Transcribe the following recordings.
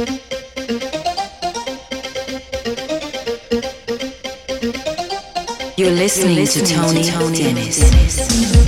You're listening, You're listening to Tony, to Tony Dennis. Dennis.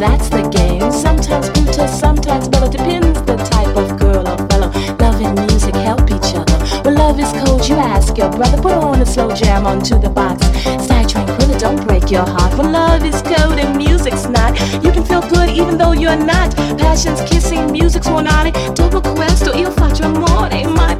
that's the game. Sometimes brutal, sometimes mellow, depends the type of girl or fellow. Love and music help each other. When love is cold, you ask your brother, put on a slow jam onto the box. Stay tranquil, don't break your heart. When love is cold and music's not, you can feel good even though you're not. Passion's kissing, music's one on it. Double quest or il amore, my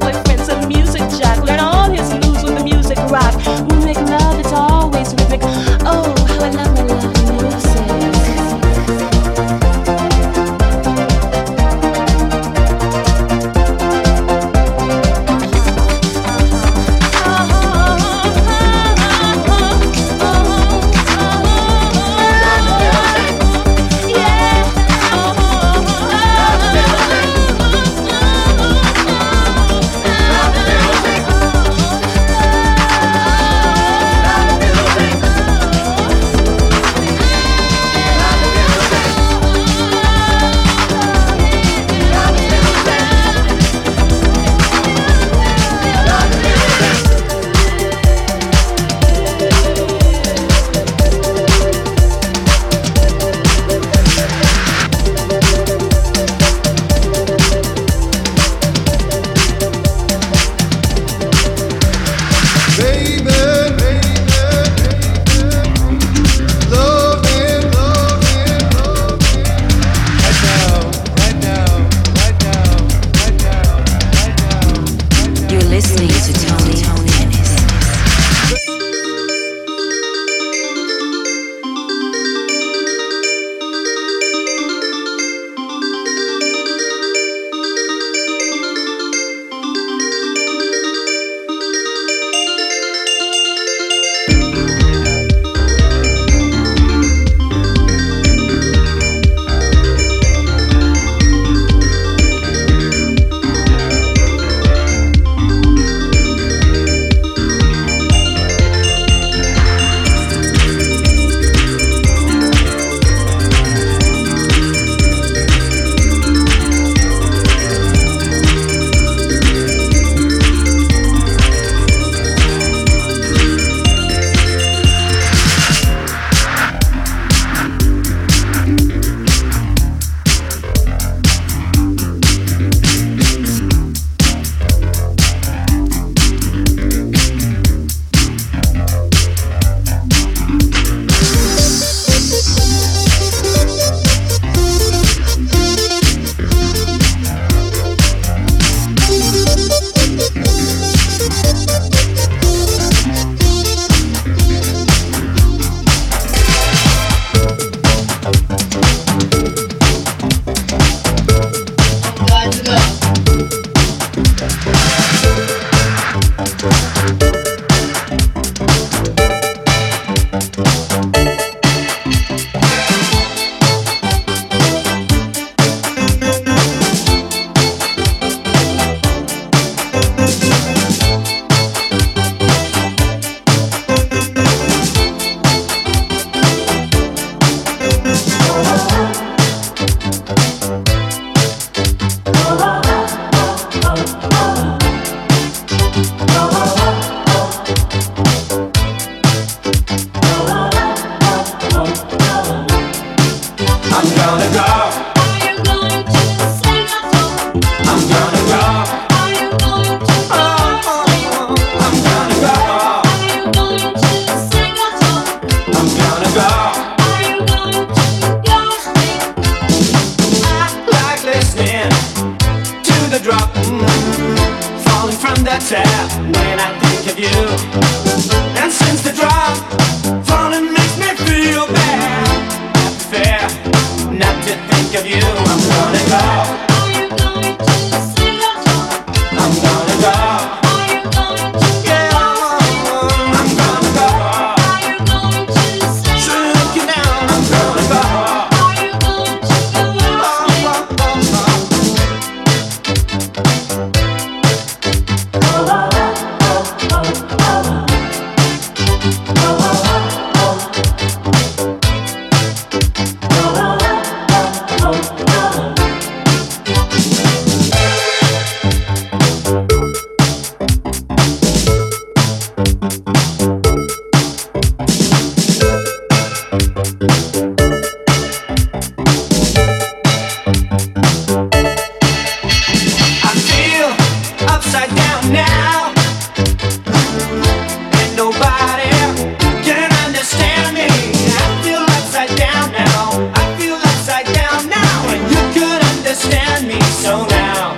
So now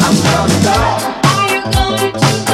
I'm gonna go. Are you going to?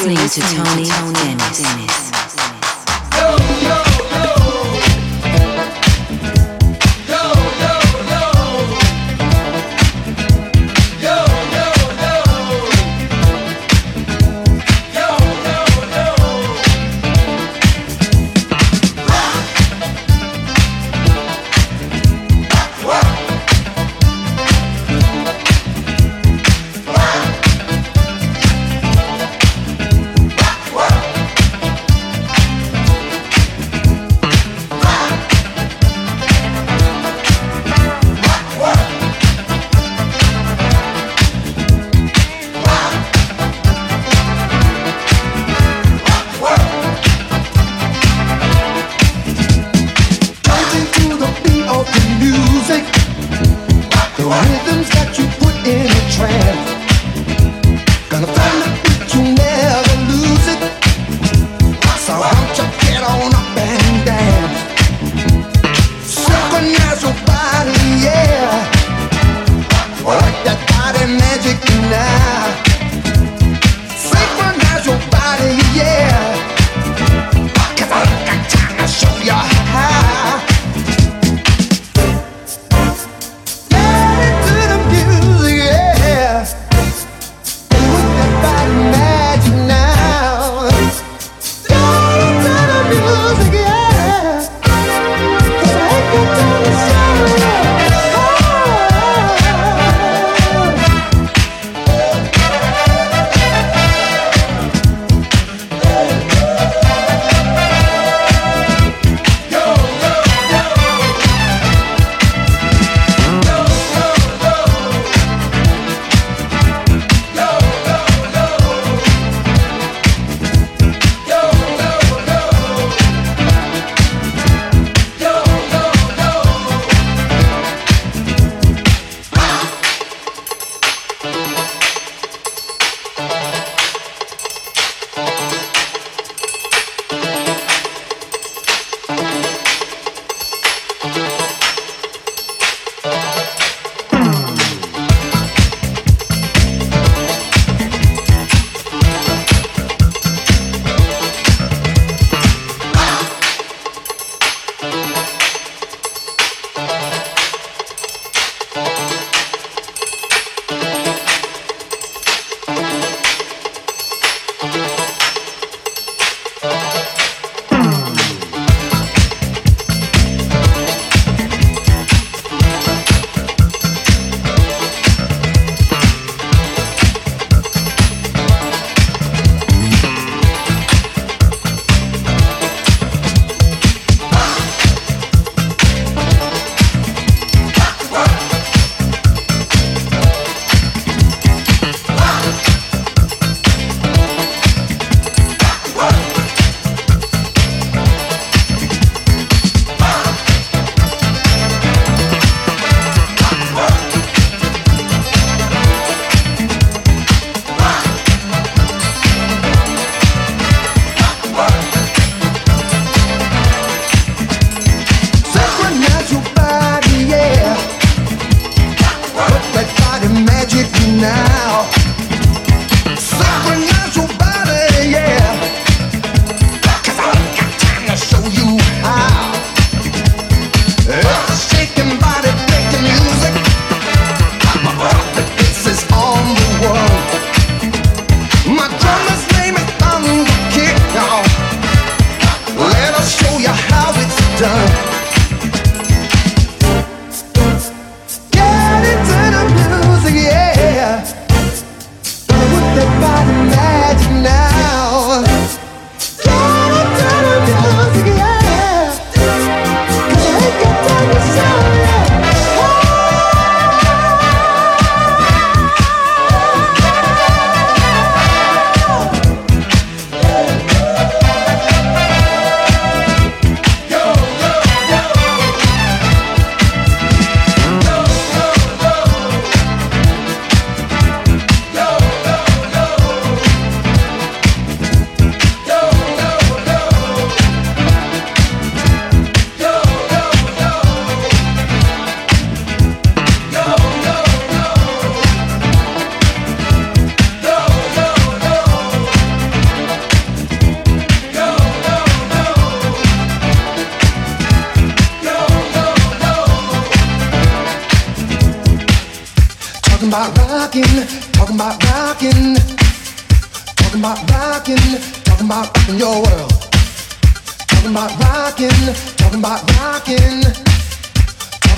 Listening to Tony Dennis.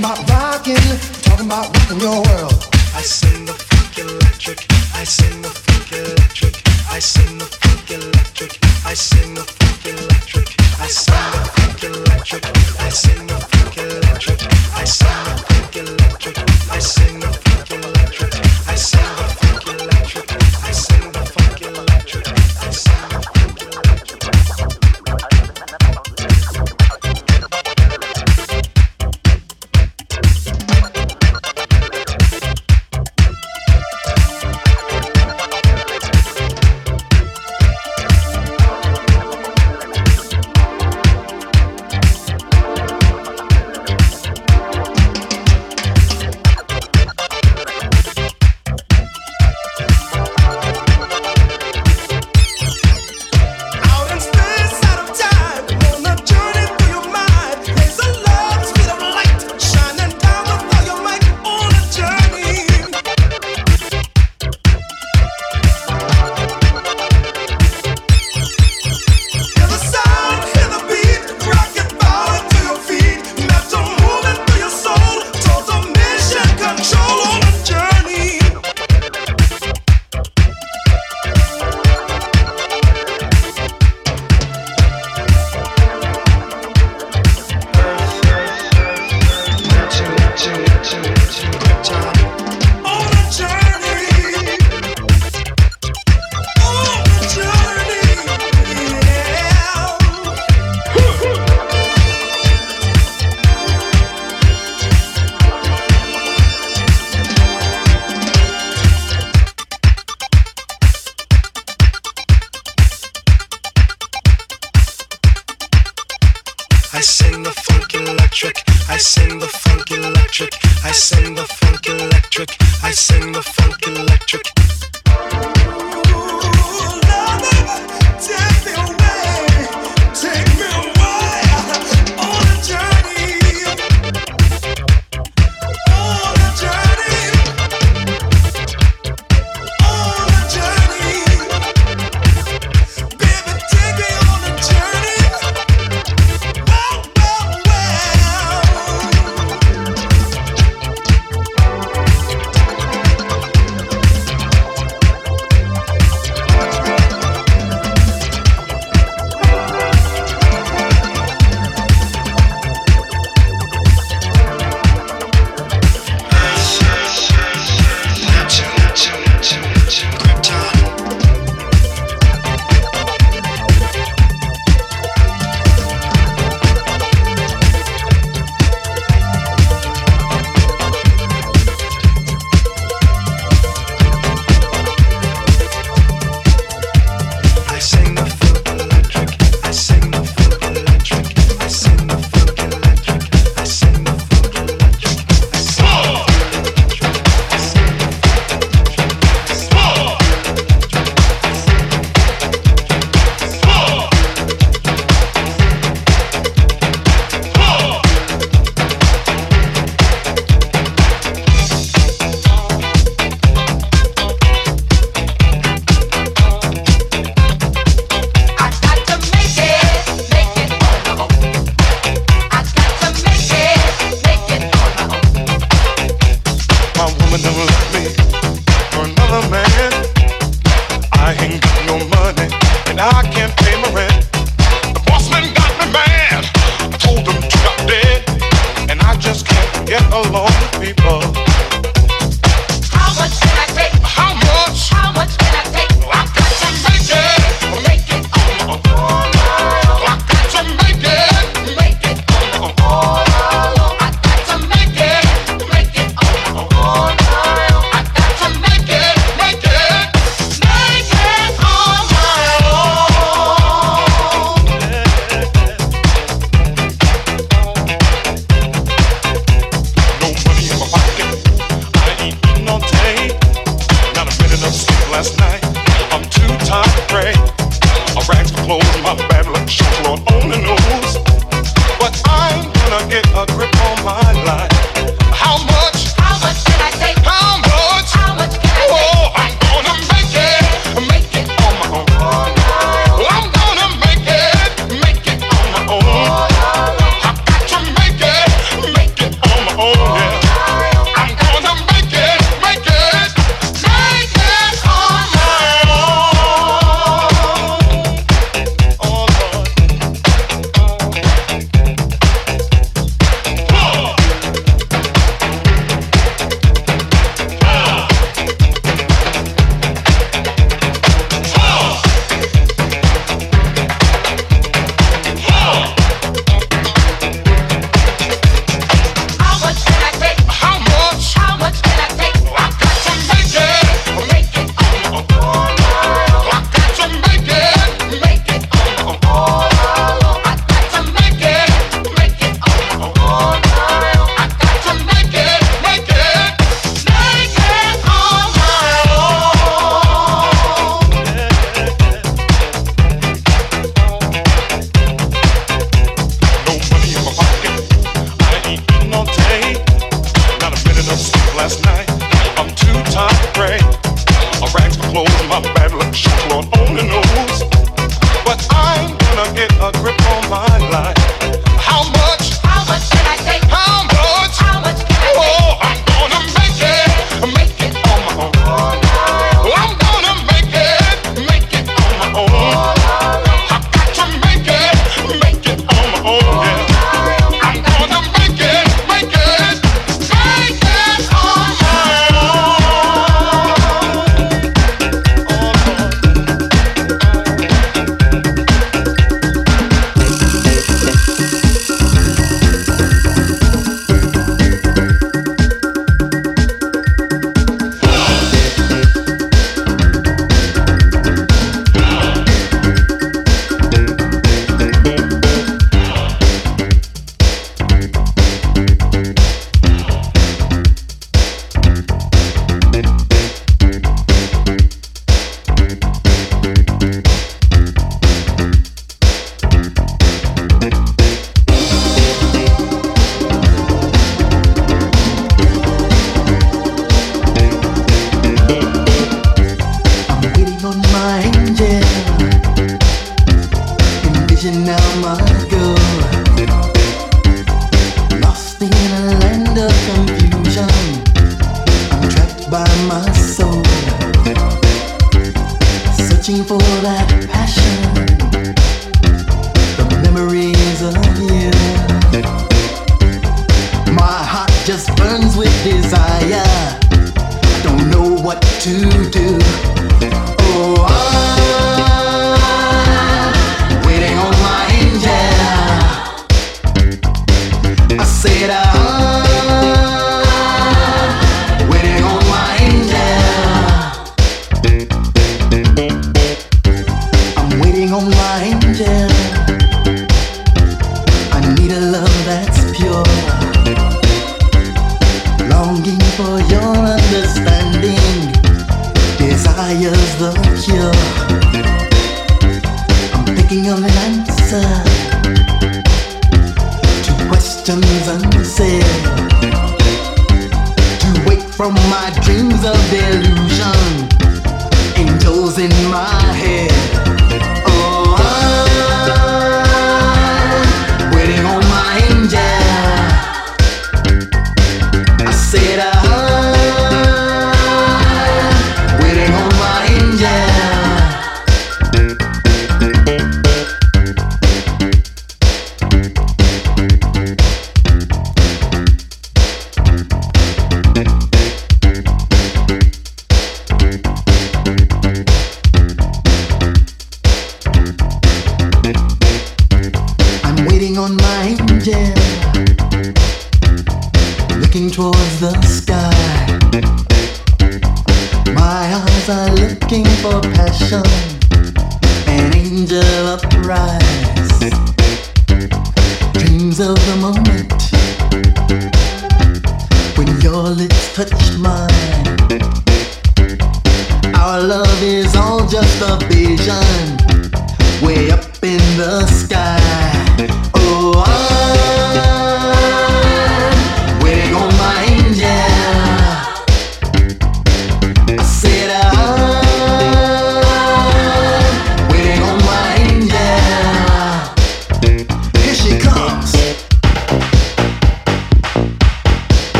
talking about rocking, I'm talking about rocking your world. I sing the funk electric, I sing the funk electric, I sing the funk electric, I sing the funk electric, I sing the funk electric, I sing the funk electric, I sing the